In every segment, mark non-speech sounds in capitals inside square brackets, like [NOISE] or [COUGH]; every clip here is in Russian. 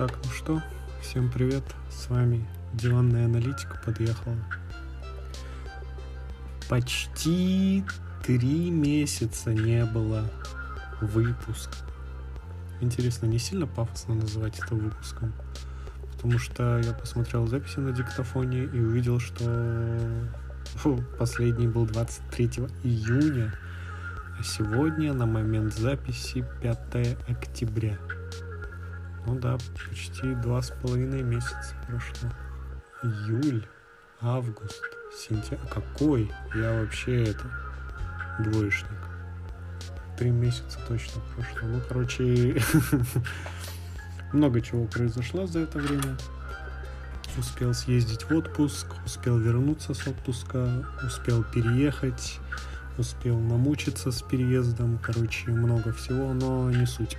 Так, ну что, всем привет, с вами диванная аналитика подъехала. Почти три месяца не было выпуска. Интересно, не сильно пафосно называть это выпуском? Потому что я посмотрел записи на диктофоне и увидел, что фу, последний был 23 июня, а сегодня на момент записи 5 октября. Ну да, почти два с половиной месяца прошло. Июль, август, сентябрь. Какой? Я вообще это двоечник. Три месяца точно прошло. Ну, короче, [LAUGHS] много чего произошло за это время. Успел съездить в отпуск, успел вернуться с отпуска, успел переехать, успел намучиться с переездом. Короче, много всего, но не суть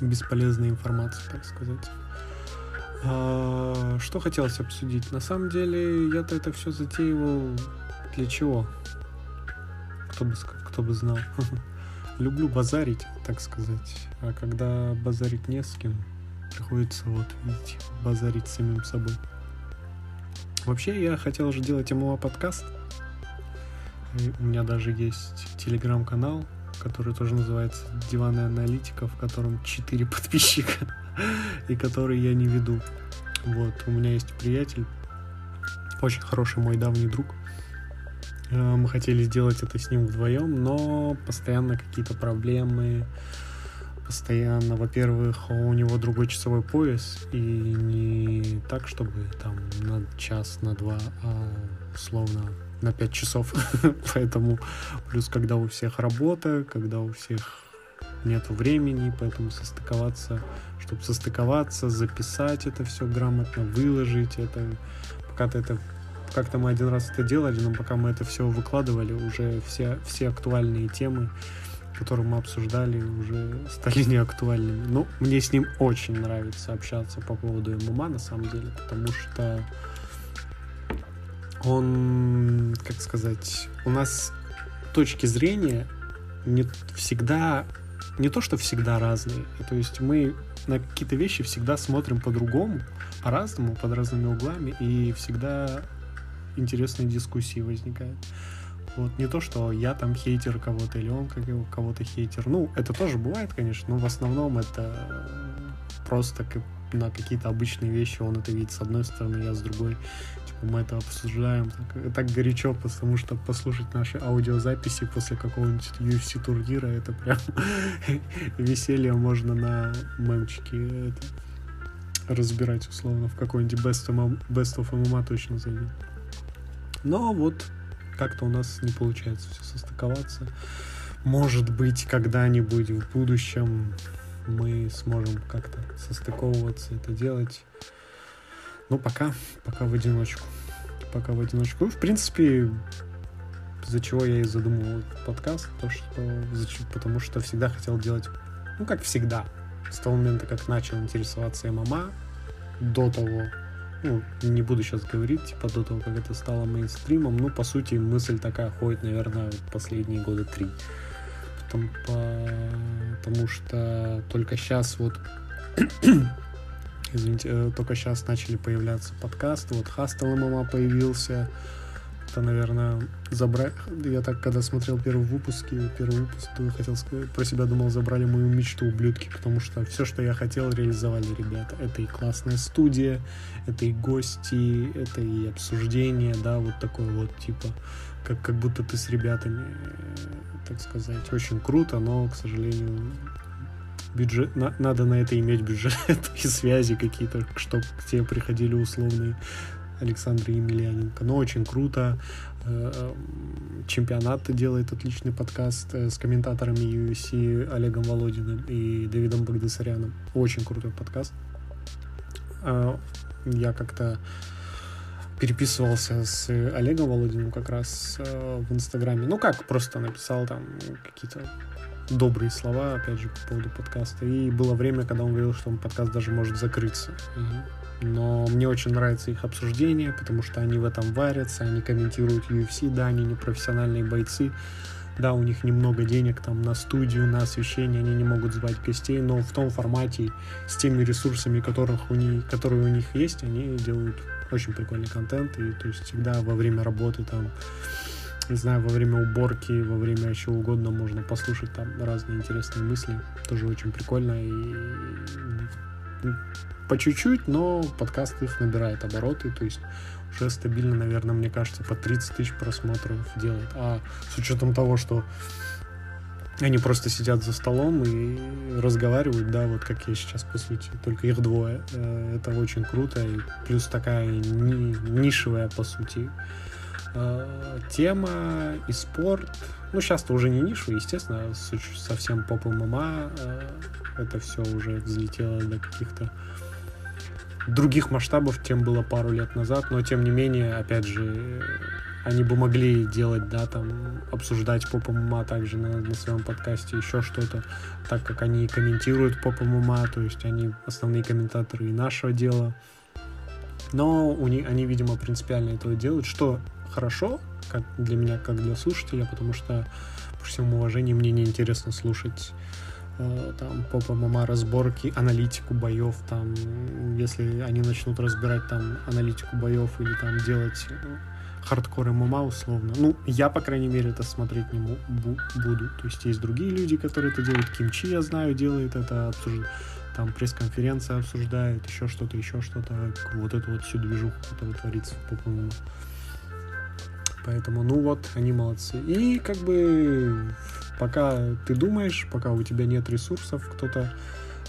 бесполезной информации, так сказать. А, что хотелось обсудить? На самом деле, я-то это все затеивал для чего? Кто бы, кто бы знал. [LAUGHS] Люблю базарить, так сказать. А когда базарить не с кем, приходится, вот, видите, базарить самим собой. Вообще, я хотел же делать МОА подкаст. И у меня даже есть телеграм-канал, который тоже называется «Диванная аналитика», в котором 4 [LAUGHS] подписчика, и который я не веду. Вот, у меня есть приятель, очень хороший мой давний друг. Э, мы хотели сделать это с ним вдвоем, но постоянно какие-то проблемы, постоянно, во-первых, у него другой часовой пояс, и не так, чтобы там на час, на два, а условно на 5 часов. [LAUGHS] поэтому плюс когда у всех работа, когда у всех нет времени, поэтому состыковаться, чтобы состыковаться, записать это все грамотно, выложить это, пока-то это как-то мы один раз это делали, но пока мы это все выкладывали, уже все, все актуальные темы, которые мы обсуждали, уже [LAUGHS] стали неактуальными. Ну, мне с ним очень нравится общаться по поводу ММА, на самом деле, потому что он, как сказать, у нас точки зрения не всегда, не то что всегда разные, то есть мы на какие-то вещи всегда смотрим по-другому, по-разному, под разными углами, и всегда интересные дискуссии возникают. Вот не то, что я там хейтер кого-то или он кого-то хейтер. Ну, это тоже бывает, конечно, но в основном это просто как на какие-то обычные вещи он это видит с одной стороны, я с другой мы это обсуждаем так, так горячо, потому что послушать наши аудиозаписи после какого-нибудь UFC турнира, это прям [LAUGHS] веселье можно на мемчике это, разбирать условно в какой-нибудь Best Best of MMA точно зайдет. Но вот как-то у нас не получается все состыковаться. Может быть, когда-нибудь в будущем мы сможем как-то состыковываться, это делать. Ну, пока, пока в одиночку. Пока в одиночку. Ну, в принципе, из-за чего я и задумал подкаст, то что, потому что всегда хотел делать, ну, как всегда, с того момента, как начал интересоваться ММА, до того, ну, не буду сейчас говорить, типа, до того, как это стало мейнстримом, ну, по сути, мысль такая ходит, наверное, последние года три. По, потому что только сейчас вот [COUGHS] Извините, э, только сейчас начали появляться подкасты. Вот Хастел ММА появился. Это, наверное, забрать... Я так, когда смотрел первые выпуски, первый выпуск, то хотел сказать, про себя думал, забрали мою мечту, ублюдки, потому что все, что я хотел, реализовали ребята. Это и классная студия, это и гости, это и обсуждение, да, вот такое вот, типа, как, как будто ты с ребятами, э, так сказать, очень круто, но, к сожалению, бюджет, на, надо на это иметь бюджет [LAUGHS] и связи какие-то, чтобы к тебе приходили условные Александр Емельяненко. Но очень круто. Э, эм, чемпионат делает отличный подкаст э, с комментаторами UFC Олегом Володиным и Давидом Багдасаряном. Очень крутой подкаст. Э, я как-то переписывался с Олегом Володиным как раз в Инстаграме. Ну как, просто написал там какие-то добрые слова, опять же, по поводу подкаста. И было время, когда он говорил, что подкаст даже может закрыться. Но мне очень нравится их обсуждение, потому что они в этом варятся, они комментируют UFC, да, они не профессиональные бойцы, да, у них немного денег там на студию, на освещение, они не могут звать гостей, но в том формате, с теми ресурсами, которых у них, которые у них есть, они делают очень прикольный контент, и то есть всегда во время работы там не знаю, во время уборки, во время чего угодно можно послушать там разные интересные мысли. Тоже очень прикольно и по чуть-чуть, но подкаст их набирает обороты, то есть уже стабильно, наверное, мне кажется, по 30 тысяч просмотров делает. А с учетом того, что они просто сидят за столом и разговаривают, да, вот как я сейчас, по сути, только их двое. Э, это очень круто, и плюс такая нишевая, по сути, э, тема и спорт. Ну, сейчас-то уже не нишевый, естественно, совсем поп ММА. Э, это все уже взлетело до каких-то других масштабов, чем было пару лет назад, но тем не менее, опять же, они бы могли делать, да, там, обсуждать поп ММА также на, на своем подкасте, еще что-то, так как они комментируют поп ММА, то есть они основные комментаторы и нашего дела. Но у них, они, видимо, принципиально этого делают, что хорошо, как для меня, как для слушателя, потому что, по всему уважению, мне неинтересно слушать там по ММА разборки, аналитику боев, там, если они начнут разбирать там аналитику боев или там делать э, хардкор ММА условно. Ну, я, по крайней мере, это смотреть не буду. То есть есть другие люди, которые это делают. Кимчи, я знаю, делает это, обсуждает там пресс-конференция обсуждает, еще что-то, еще что-то. Вот эту вот всю движуху, которая творится в поп Поэтому, ну вот, они молодцы. И как бы пока ты думаешь, пока у тебя нет ресурсов, кто-то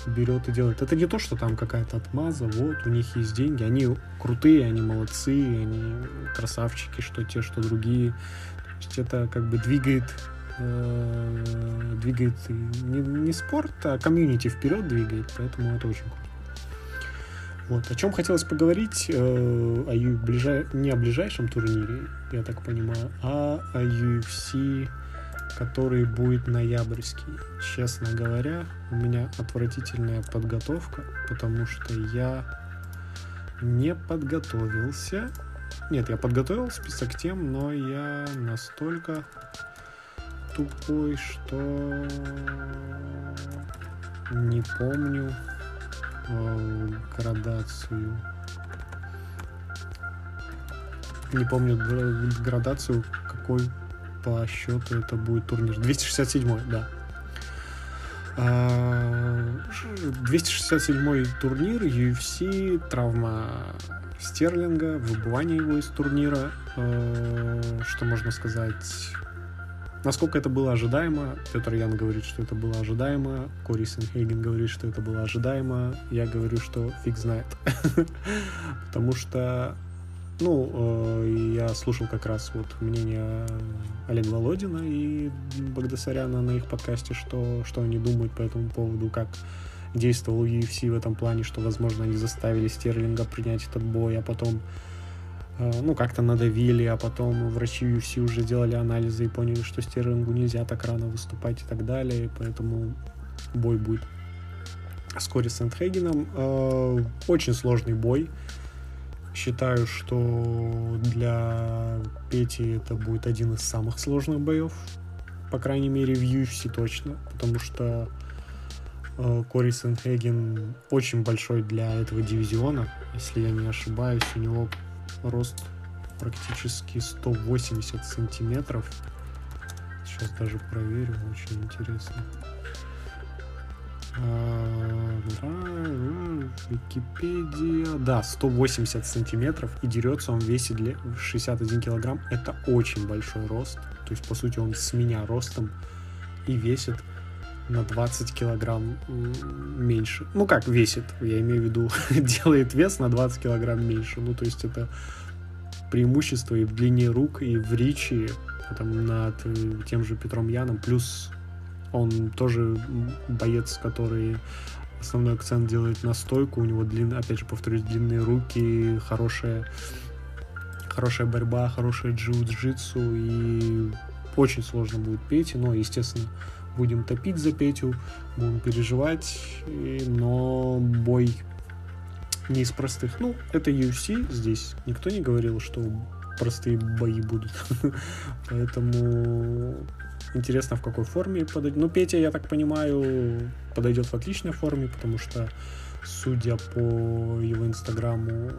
берет и делает. Это не то, что там какая-то отмаза, вот, у них есть деньги, они крутые, они молодцы, они красавчики, что те, что другие. То есть это как бы двигает э, двигает не, не спорт, а комьюнити вперед двигает, поэтому это очень круто. Вот. О чем хотелось поговорить, э, о ближай... не о ближайшем турнире, я так понимаю, а о UFC который будет ноябрьский. Честно говоря, у меня отвратительная подготовка, потому что я не подготовился. Нет, я подготовил список тем, но я настолько тупой, что не помню э, градацию. Не помню градацию, какой по счету это будет турнир. 267 да. 267 а, турнир UFC, травма Стерлинга, выбывание его из турнира. А, что можно сказать? Насколько это было ожидаемо? Петр Ян говорит, что это было ожидаемо. Кори Сенхейген говорит, что это было ожидаемо. Я говорю, что фиг знает. [LAUGHS] Потому что ну, э, я слушал как раз вот мнение Олега Володина и Багдасаряна на их подкасте, что, что они думают по этому поводу, как действовал UFC в этом плане, что, возможно, они заставили Стерлинга принять этот бой, а потом э, ну, как-то надавили, а потом врачи UFC уже делали анализы и поняли, что Стерлингу нельзя так рано выступать и так далее, поэтому бой будет с Кори Сентхейгеном. Э, очень сложный бой. Считаю, что для Пети это будет один из самых сложных боев. По крайней мере, в UFC точно. Потому что э, Кори Сенхеген очень большой для этого дивизиона. Если я не ошибаюсь, у него рост практически 180 сантиметров. Сейчас даже проверю, очень интересно. Википедия. Да, 180 сантиметров и дерется он весит для 61 килограмм. Это очень большой рост. То есть, по сути, он с меня ростом и весит на 20 килограмм меньше. Ну как весит, я имею в виду, [LAUGHS] делает вес на 20 килограмм меньше. Ну то есть это преимущество и в длине рук, и в речи там, над э, тем же Петром Яном, плюс он тоже боец, который основной акцент делает на стойку. У него, длин, опять же, повторюсь, длинные руки, хорошая, хорошая борьба, хорошая джиу-джитсу. И очень сложно будет Пете, но, естественно, будем топить за Петю, будем переживать, но бой не из простых. Ну, это UFC, здесь никто не говорил, что простые бои будут. [LAUGHS] Поэтому Интересно, в какой форме подойдет. Ну, Петя, я так понимаю, подойдет в отличной форме, потому что, судя по его инстаграму,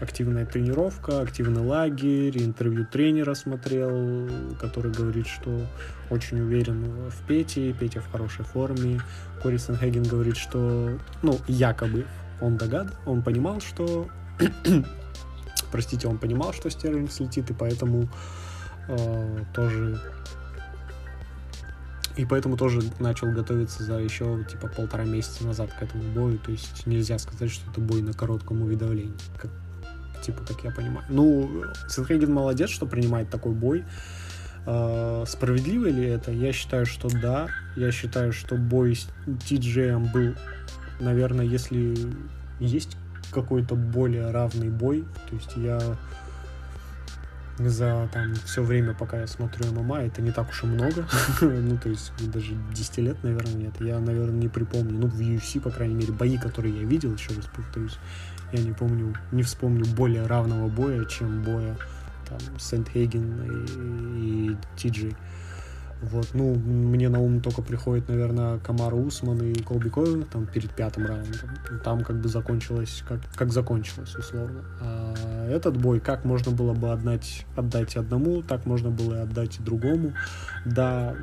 активная тренировка, активный лагерь, интервью тренера смотрел, который говорит, что очень уверен в Пете, Петя в хорошей форме. Кори Сенхеген говорит, что, ну, якобы он догад, он понимал, что [COUGHS] простите, он понимал, что Стерлинг слетит, и поэтому э, тоже и поэтому тоже начал готовиться за еще типа полтора месяца назад к этому бою. То есть нельзя сказать, что это бой на коротком уведомлении. Как, типа, как я понимаю. Ну, Сенхейген молодец, что принимает такой бой. Э, справедливо ли это? Я считаю, что да. Я считаю, что бой с TJ был, наверное, если есть какой-то более равный бой. То есть я за там все время, пока я смотрю ММА, это не так уж и много. [LAUGHS] ну, то есть даже 10 лет, наверное, нет. Я, наверное, не припомню. Ну, в UFC, по крайней мере, бои, которые я видел, еще раз повторюсь, я не помню, не вспомню более равного боя, чем боя там Сент-Хейген и, и Ти-Джей. Вот, ну, мне на ум только приходит, наверное, Камар Усман и Колби Койл, там, перед пятым раундом. Там как бы закончилось, как, как закончилось, условно. А этот бой, как можно было бы отдать, отдать одному, так можно было и отдать и другому. Да,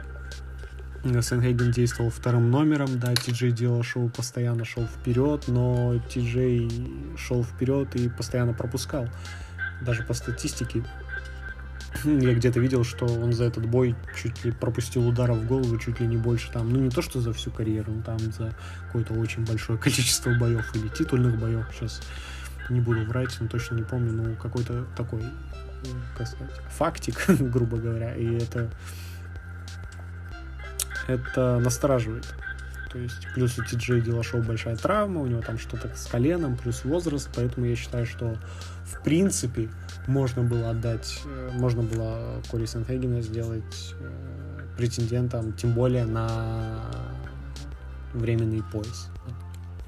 Сенхейген действовал вторым номером, да, Ти-Джей делал шоу, постоянно шел вперед, но Ти-Джей шел вперед и постоянно пропускал. Даже по статистике [LAUGHS] я где-то видел, что он за этот бой чуть ли пропустил ударов в голову, чуть ли не больше там, ну не то, что за всю карьеру, но там за какое-то очень большое количество боев или титульных боев. Сейчас не буду врать, но точно не помню, но какой-то такой, как сказать, фактик, [LAUGHS] грубо говоря, и это это настораживает. То есть плюс у Ти-Джей Дилашоу большая травма, у него там что-то с коленом, плюс возраст, поэтому я считаю, что в принципе можно было отдать, э, можно было Кори Сенхегена сделать э, претендентом, тем более на временный пояс.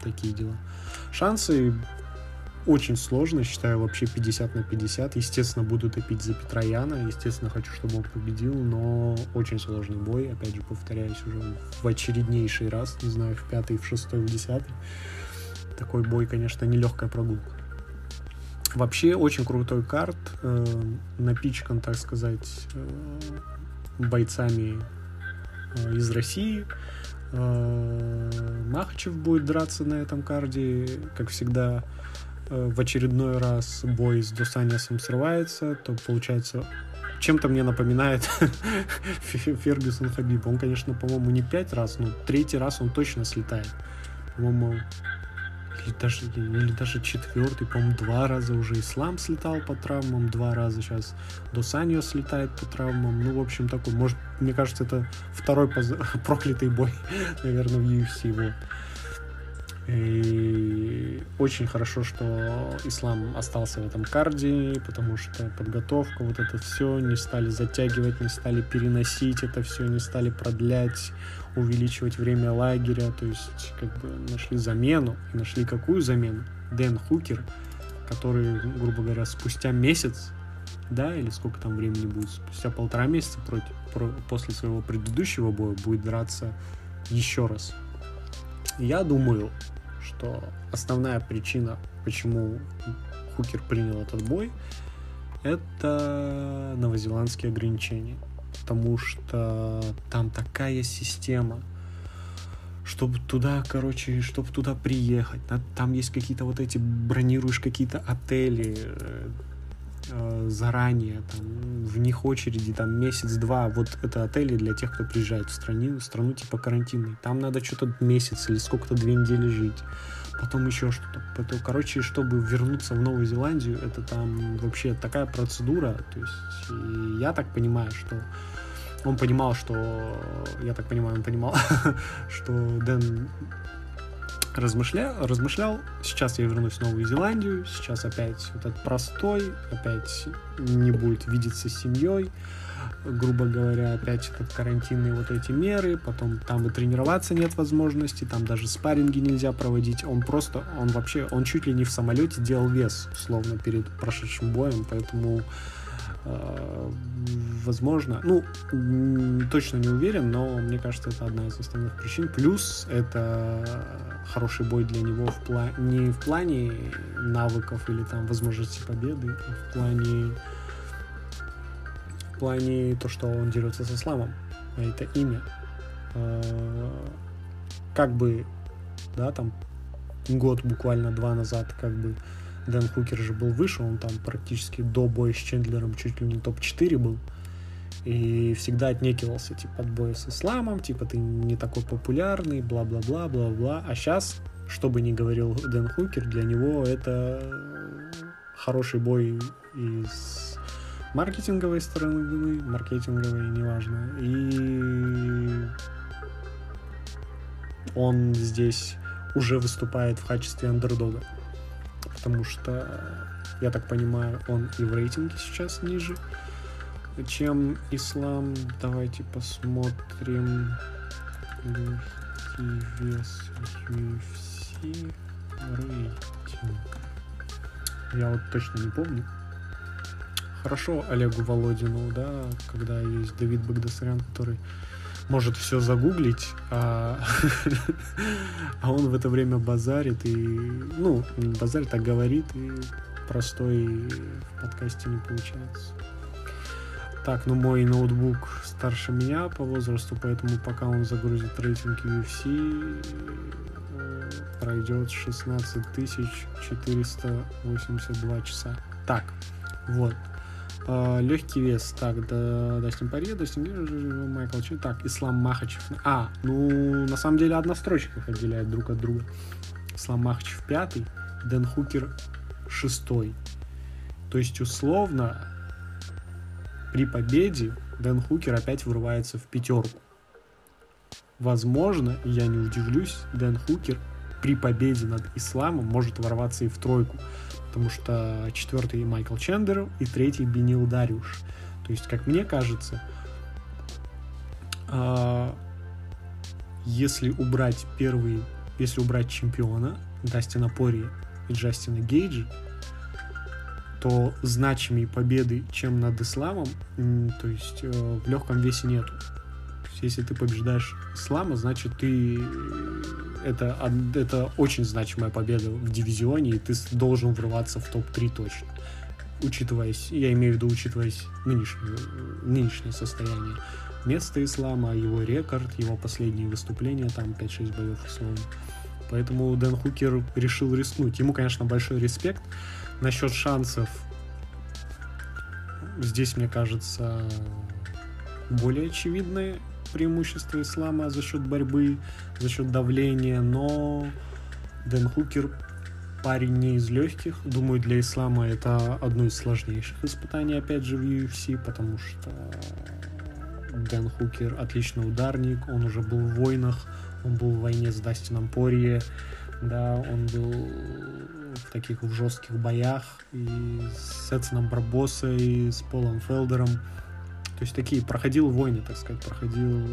Такие дела. Шансы очень сложно, считаю, вообще 50 на 50. Естественно, буду топить за Петрояна, естественно, хочу, чтобы он победил, но очень сложный бой, опять же, повторяюсь уже в очереднейший раз, не знаю, в пятый, в шестой, в десятый. Такой бой, конечно, нелегкая прогулка. Вообще очень крутой карт, э, напичкан, так сказать, э, бойцами э, из России. Э, Махачев будет драться на этом карде, как всегда. Э, в очередной раз бой с Досанисом срывается, то получается чем-то мне напоминает [LAUGHS] Фергюсон Хабиб. Он, конечно, по-моему, не пять раз, но третий раз он точно слетает. По-моему, или даже, или даже четвертый, по-моему, два раза уже Ислам слетал по травмам, два раза сейчас Досаньо слетает по травмам. Ну, в общем, такой, может, мне кажется, это второй поз... [LAUGHS] проклятый бой, [LAUGHS] наверное, в UFC. Вот. И очень хорошо, что Ислам остался в этом карде, потому что подготовка, вот это все, не стали затягивать, не стали переносить это все, не стали продлять, увеличивать время лагеря, то есть как бы нашли замену. И нашли какую замену? Дэн Хукер, который, грубо говоря, спустя месяц, да, или сколько там времени будет, спустя полтора месяца против, про, после своего предыдущего боя будет драться еще раз. Я думаю, что основная причина, почему Хукер принял этот бой, это новозеландские ограничения. Потому что там такая система, чтобы туда, короче, чтобы туда приехать, там есть какие-то вот эти, бронируешь какие-то отели э, заранее, там, в них очереди, там, месяц-два, вот это отели для тех, кто приезжает в страну, в страну типа карантинной, там надо что-то месяц или сколько-то две недели жить, потом еще что-то, потом, короче, чтобы вернуться в Новую Зеландию, это там вообще такая процедура, то есть я так понимаю, что он понимал, что, я так понимаю, он понимал, [LAUGHS] что Дэн размышлял, размышлял, сейчас я вернусь в Новую Зеландию, сейчас опять вот этот простой, опять не будет видеться с семьей, грубо говоря, опять этот карантинные вот эти меры, потом там и тренироваться нет возможности, там даже спарринги нельзя проводить, он просто, он вообще, он чуть ли не в самолете делал вес, словно перед прошедшим боем, поэтому возможно, ну, точно не уверен, но мне кажется, это одна из основных причин. Плюс это хороший бой для него в пла... не в плане навыков или там возможности победы, а в плане в плане то, что он дерется со сламом. А это имя. Э, как бы, да, там год буквально два назад, как бы Дэн Хукер же был выше, он там практически до боя с Чендлером чуть ли не топ-4 был. И всегда отнекивался, типа, от боя с исламом, типа, ты не такой популярный, бла-бла-бла, бла-бла. А сейчас, что бы ни говорил Дэн Хукер, для него это хороший бой из маркетинговой стороны, маркетинговой, неважно. И он здесь уже выступает в качестве андердога потому что, я так понимаю, он и в рейтинге сейчас ниже, чем Ислам. Давайте посмотрим. Легкий вес UFC рейтинг. Я вот точно не помню. Хорошо Олегу Володину, да, когда есть Давид Багдасарян, который может все загуглить, а, [LAUGHS] а он в это время базарит и, ну, базарит, а говорит, и простой в подкасте не получается. Так, ну мой ноутбук старше меня по возрасту, поэтому пока он загрузит рейтинг UFC, пройдет 16 482 часа. Так, вот. Uh, легкий вес. Так, да, Дастин Парье, Дастин Майкл Чи. Так, Ислам Махачев. А, ну, на самом деле одна строчка их отделяет друг от друга. Ислам Махачев пятый, Дэн Хукер шестой. То есть, условно, при победе Дэн Хукер опять вырывается в пятерку. Возможно, я не удивлюсь, Дэн Хукер при победе над Исламом может ворваться и в тройку потому что четвертый Майкл Чендер и третий Бенил Дариуш. То есть, как мне кажется, а, если убрать первый, если убрать чемпиона Дастина Пори и Джастина Гейджа, то значимей победы, чем над Исламом, то есть э, в легком весе нету есть, если ты побеждаешь Ислама, значит, ты это, это очень значимая победа в дивизионе, и ты должен врываться в топ-3 точно. Учитываясь, я имею в виду, учитываясь нынешнее, нынешнее состояние места Ислама, его рекорд, его последние выступления, там 5-6 боев условно. Поэтому Дэн Хукер решил рискнуть. Ему, конечно, большой респект. Насчет шансов здесь, мне кажется, более очевидные преимущество ислама за счет борьбы, за счет давления, но Дэн Хукер парень не из легких. Думаю, для ислама это одно из сложнейших испытаний, опять же, в UFC, потому что Дэн Хукер отличный ударник, он уже был в войнах, он был в войне с Дастином Порье, да, он был в таких в жестких боях и с Эдсоном Барбосой, и с Полом Фелдером. То есть такие проходил войны, так сказать, проходил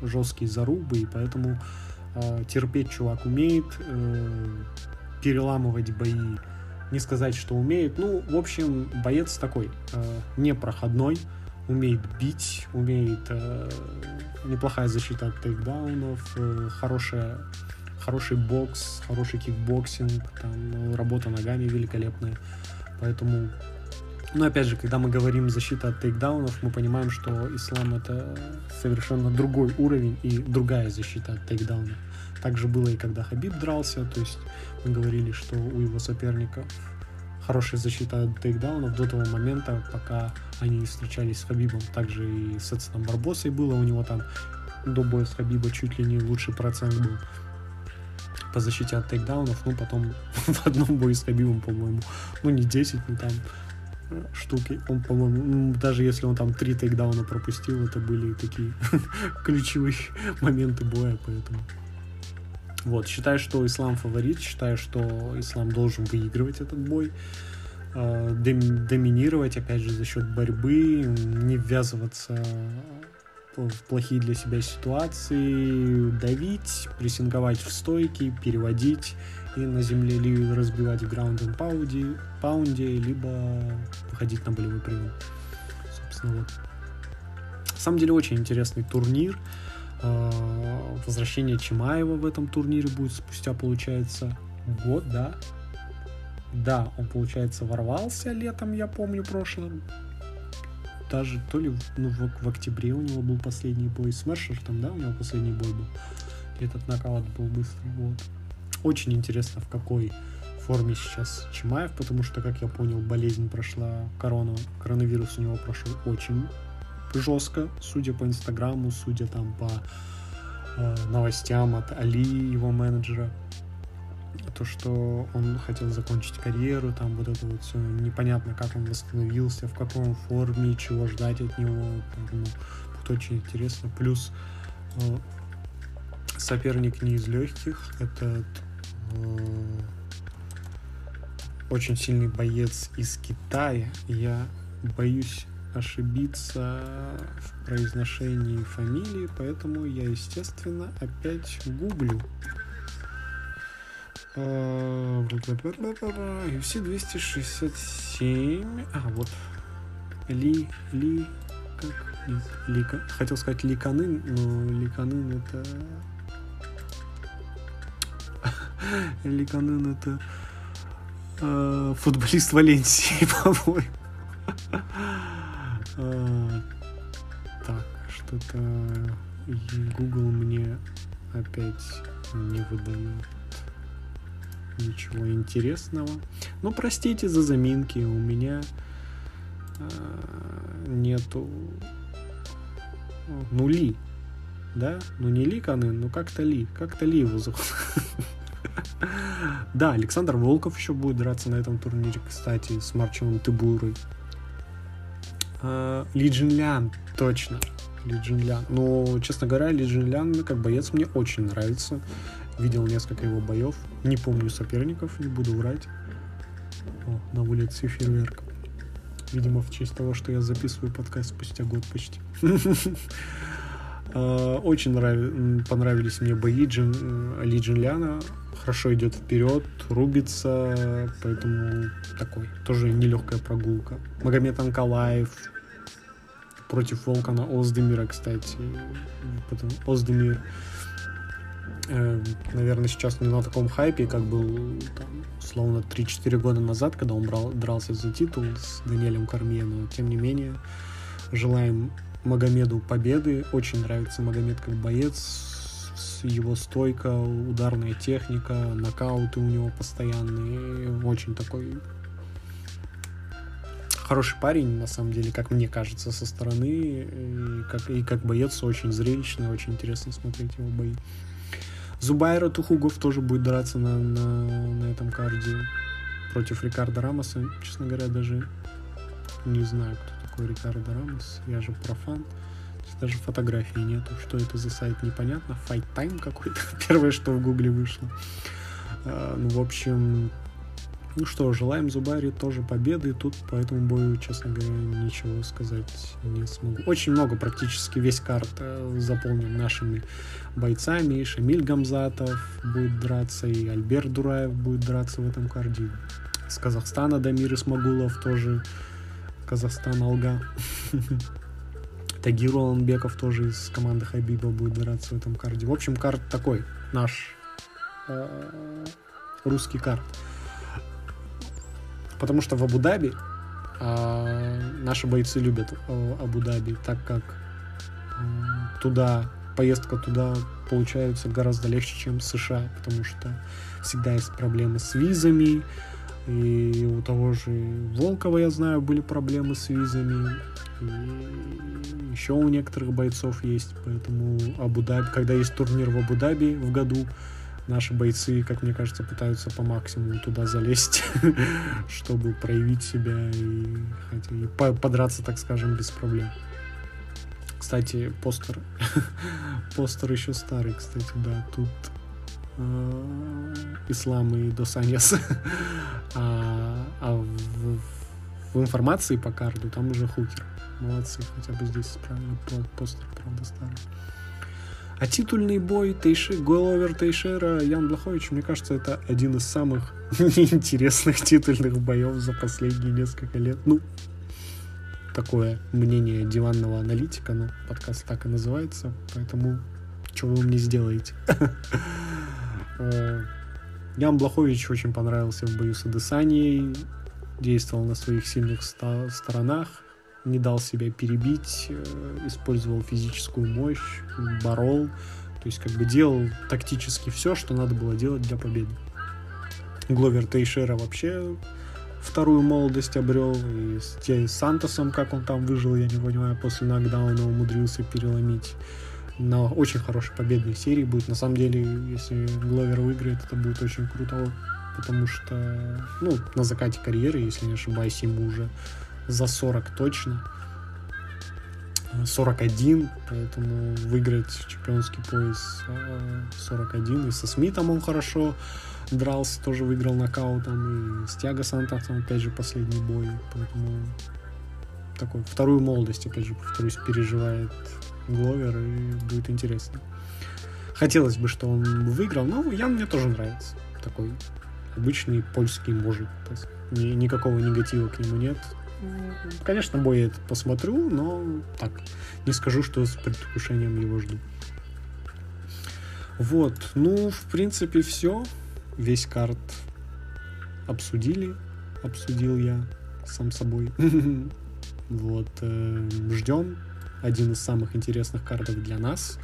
жесткие зарубы, и поэтому э, терпеть чувак умеет, э, переламывать бои, не сказать, что умеет. Ну, в общем, боец такой, э, непроходной, умеет бить, умеет э, неплохая защита от тейкдаунов, э, хорошая, хороший бокс, хороший кикбоксинг, там, работа ногами великолепная. Поэтому но опять же, когда мы говорим защита от тейкдаунов, мы понимаем, что ислам это совершенно другой уровень и другая защита от тейкдаунов. Так же было и когда Хабиб дрался, то есть мы говорили, что у его соперников хорошая защита от тейкдаунов до того момента, пока они не встречались с Хабибом. Также и с Эдсоном Барбосой было, у него там до боя с Хабиба чуть ли не лучший процент был по защите от тейкдаунов, ну потом [LAUGHS] в одном бою с Хабибом, по-моему, ну не 10, ну там штуки. Он, по-моему, ну, даже если он там три тейкдауна пропустил, это были такие [LAUGHS] ключевые моменты боя, поэтому... Вот, считаю, что Ислам фаворит, считаю, что Ислам должен выигрывать этот бой, э, доминировать, опять же, за счет борьбы, не ввязываться в плохие для себя ситуации, давить, прессинговать в стойке, переводить и на земле либо разбивать в граунд and паунде, паунде, либо выходить на болевой прием. Собственно, вот. На самом деле очень интересный турнир. А, возвращение Чимаева в этом турнире будет спустя, получается, год, да? Да, он, получается, ворвался летом, я помню, прошлым даже то ли ну, в, в октябре у него был последний бой с Мершертом, да, у него последний бой был. Этот нокаут был быстрый, вот. Очень интересно, в какой форме сейчас Чимаев, потому что, как я понял, болезнь прошла, корона, коронавирус у него прошел очень жестко, судя по Инстаграму, судя там по э, новостям от Али, его менеджера то, что он хотел закончить карьеру, там вот это вот все непонятно, как он восстановился, в каком форме, чего ждать от него, поэтому будет очень интересно. Плюс э, соперник не из легких, этот очень сильный боец из Китая. Я боюсь ошибиться в произношении фамилии, поэтому я, естественно, опять гуглю. UFC 267. А, вот. Ли, Ли, как? Ли, Лика. Хотел сказать Ликанын, но Ликанын это... [LAUGHS] Ликанын это э, футболист Валенсии, [LAUGHS] по-моему. э, так, что-то Google мне опять не выдает ничего интересного. Ну, простите за заминки, у меня э, нету ну Ли, да? Ну не Ли Канын, ну как-то Ли, как-то Ли его зовут. [LAUGHS] [LAUGHS] Да, Александр Волков еще будет драться на этом турнире, кстати, с Марчевым Тыбурой. А, Ли Джин Лян, точно. Ли Джин Лян. Но, честно говоря, Ли Джин Лян как боец мне очень нравится. Видел несколько его боев. Не помню соперников, не буду врать. О, на улице фейерверк. Видимо, в честь того, что я записываю подкаст спустя год почти. [LAUGHS] А, очень понравились мне бои Джин, э, Ли Джин Ляна. Хорошо идет вперед, рубится, поэтому такой, тоже нелегкая прогулка. Магомед Анкалаев против Волкана Оздемира, кстати. Потом Оздемир Э, наверное, сейчас не на таком хайпе, как был, там, словно 3-4 года назад, когда он брал, дрался за титул с Даниэлем Кармье, но тем не менее желаем Магомеду победы. Очень нравится Магомед как боец, его стойка, ударная техника, нокауты у него постоянные, очень такой хороший парень, на самом деле, как мне кажется, со стороны, и как, и как боец очень зрелищный, очень интересно смотреть его бои. Зубайра Тухугов тоже будет драться на, на, на этом карде против Рикардо Рамоса. Честно говоря, даже не знаю, кто такой Рикардо Рамос. Я же профан. Даже фотографии нету. Что это за сайт, непонятно. Fight Time какой-то. [LAUGHS] Первое, что в гугле вышло. А, ну, в общем, ну что, желаем Зубари тоже победы. Тут по этому бою, честно говоря, ничего сказать не смогу. Очень много, практически весь карт э, заполнен нашими бойцами. И Шамиль Гамзатов будет драться, и Альберт Дураев будет драться в этом карде. С Казахстана Дамир Исмагулов тоже. Казахстан Алга. Тагир Уланбеков тоже из команды Хабиба будет драться в этом карде. В общем, карт такой, наш э, русский карт. Потому что в Абу-Даби э, наши бойцы любят э, Абу-Даби, так как туда поездка туда получается гораздо легче, чем США, потому что всегда есть проблемы с визами, и у того же Волкова, я знаю, были проблемы с визами, и еще у некоторых бойцов есть, поэтому Абу-Даби, когда есть турнир в Абу-Даби в году, наши бойцы, как мне кажется, пытаются по максимуму туда залезть, [LAUGHS] чтобы проявить себя и, и подраться, так скажем, без проблем. Кстати, постер, [LAUGHS] постер еще старый, кстати, да, тут Ислам и Досаньяс, [LAUGHS] а, а в, в информации по карду там уже хукер. Молодцы, хотя бы здесь исправили постер, правда, старый. А титульный бой Тейши, Головер Тейшера, Ян Блахович, мне кажется, это один из самых [LAUGHS] интересных титульных боев за последние несколько лет. Ну, такое мнение диванного аналитика, но подкаст так и называется, поэтому что вы мне сделаете? [LAUGHS] Э, Ян Блахович очень понравился в бою с Адесанией, действовал на своих сильных сторонах, не дал себя перебить, э, использовал физическую мощь, борол, то есть как бы делал тактически все, что надо было делать для победы. Гловер Тейшера вообще вторую молодость обрел, и с, Сантосом, как он там выжил, я не понимаю, после нокдауна умудрился переломить. На очень хорошей победной серии будет. На самом деле, если Гловер выиграет, это будет очень круто, потому что, ну, на закате карьеры, если не ошибаюсь, ему уже за 40 точно. 41, поэтому выиграть чемпионский пояс 41. Э, и со Смитом он хорошо дрался, тоже выиграл нокаутом. И с Тиаго Сантосом, опять же, последний бой. Поэтому такой вторую молодость, опять же, повторюсь, переживает Гловер, и будет интересно. Хотелось бы, что он выиграл, но Ян мне тоже нравится. Такой обычный польский мужик. Никакого негатива к нему нет. Конечно, бой я этот посмотрю, но так, не скажу, что с предвкушением его жду. Вот, ну, в принципе, все. Весь карт обсудили. Обсудил я сам собой. [LAUGHS] Вот, э, ждем. Один из самых интересных картов для нас.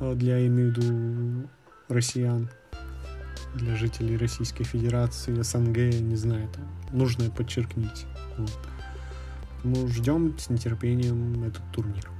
Э, для, я имею в виду, россиян для жителей Российской Федерации, СНГ, не знаю, там, нужно подчеркнуть. Вот. Мы ждем с нетерпением этот турнир.